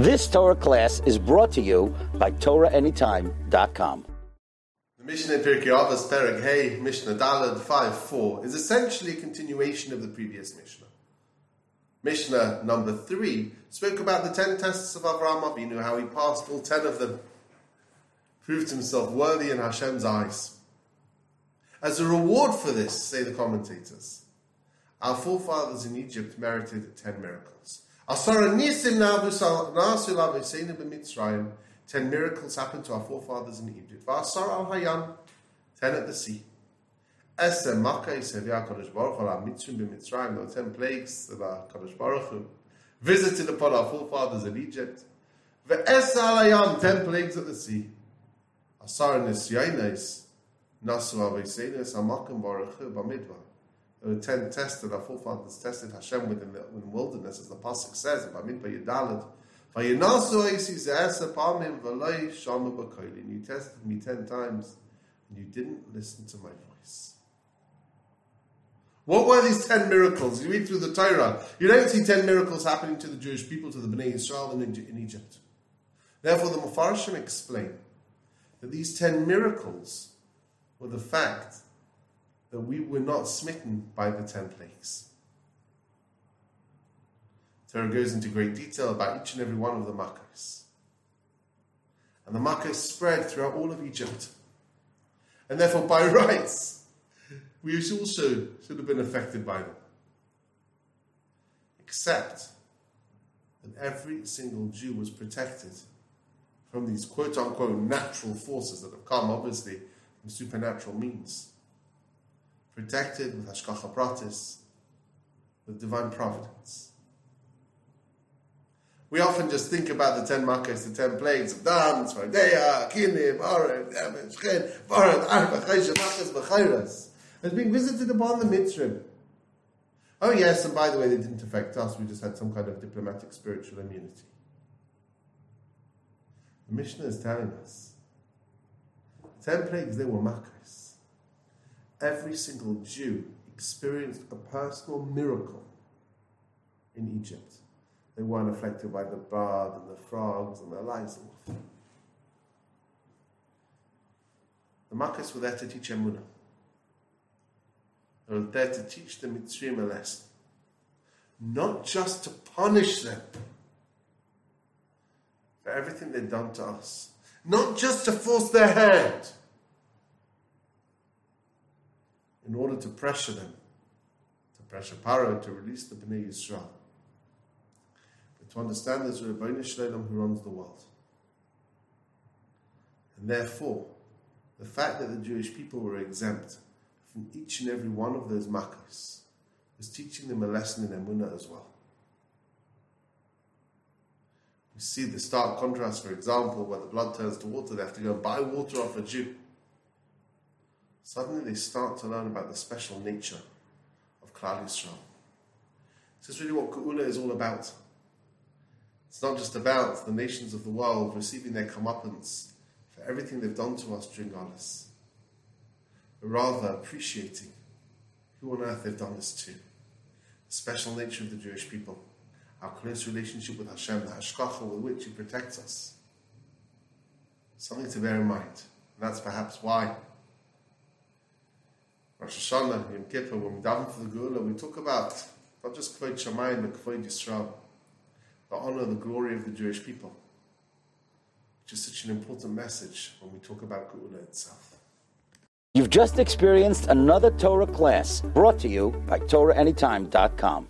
This Torah class is brought to you by TorahAnytime.com. The Mishnah in Pirkei Avos Perek Hey Mishnah Dalad 5 4 is essentially a continuation of the previous Mishnah. Mishnah number 3 spoke about the ten tests of Avraham Avinu, how he passed all ten of them, proved himself worthy in Hashem's eyes. As a reward for this, say the commentators, our forefathers in Egypt merited ten miracles. Ten miracles happened to our forefathers in Egypt. Ten at the sea. Esem Makkah Sevya Kadosh Baruch Hu Al Mitzrim b'Mitzrayim. There were ten plagues that our Kadosh Baruch visited upon our forefathers in Egypt. Ve'es Alayam, ten plagues at the sea. Asar Nisyaines Nasu Aveisenes Amakim Baruch Hu B'Midbar. That our forefathers tested Hashem within the, in the wilderness, as the pasuk says, Shama B'Koilin. You tested me ten times, and you didn't listen to my voice. What were these ten miracles? You read through the Torah, you don't see ten miracles happening to the Jewish people, to the Bnei Israel in, in Egypt. Therefore, the Mepharshim explain that these ten miracles were the fact that we were not smitten by the ten plagues. Torah goes into great detail about each and every one of the Makkahs. And the Makkahs spread throughout all of Egypt. And therefore, by rights, we also should have been affected by them. Except that every single Jew was protected from these quote unquote natural forces that have come, obviously, from supernatural means. Protected with Hashgacha Pratis, with divine providence. We often just think about the ten makkahs, the ten plagues of Dam, Tzvardeya, Kinim, Oren, Emet, Shchen, Varan, Arbeh, Chaysha, Machas, B'chayras as being visited upon the Mitzrim. Oh, yes, and by the way, they didn't affect us, we just had some kind of diplomatic spiritual immunity. The Mishnah is telling us ten plagues, they were makkahs. Every single Jew experienced a personal miracle in Egypt. They weren't affected by the bird and the frogs and the lice. The makkahs were there to teach Emunah are there to teach the Mitzrayim a lesson. Not just to punish them for everything they've done to us. Not just to force their hand in order to pressure them, to pressure Paro to release the Bnei Yisrael. But to understand there's a Ribono Shel Olam who runs the world. And therefore, the fact that the Jewish people were exempt from each and every one of those makkahs was teaching them a lesson in Emunah as well. We see the stark contrast, for example, where the blood turns to water, they have to go and buy water off a Jew. Suddenly they start to learn about the special nature of Klal Yisrael. This is really what Geula is all about. It's not just about the nations of the world receiving their comeuppance for everything they've done to us during Golus but rather appreciating who on earth they've done this to. The special nature of the Jewish people, our close relationship with Hashem, the Hashgacha with which He protects us. Something to bear in mind. And that's perhaps why Rosh Hashanah, Yom Kippur, when we daven for the Geula, we talk about not just Kvod Shamayim, but Kvod Yisrael, the honor, the glory of the Jewish people, which is such an important message when we talk about Geula itself. You've just experienced another Torah class brought to you by TorahAnytime.com.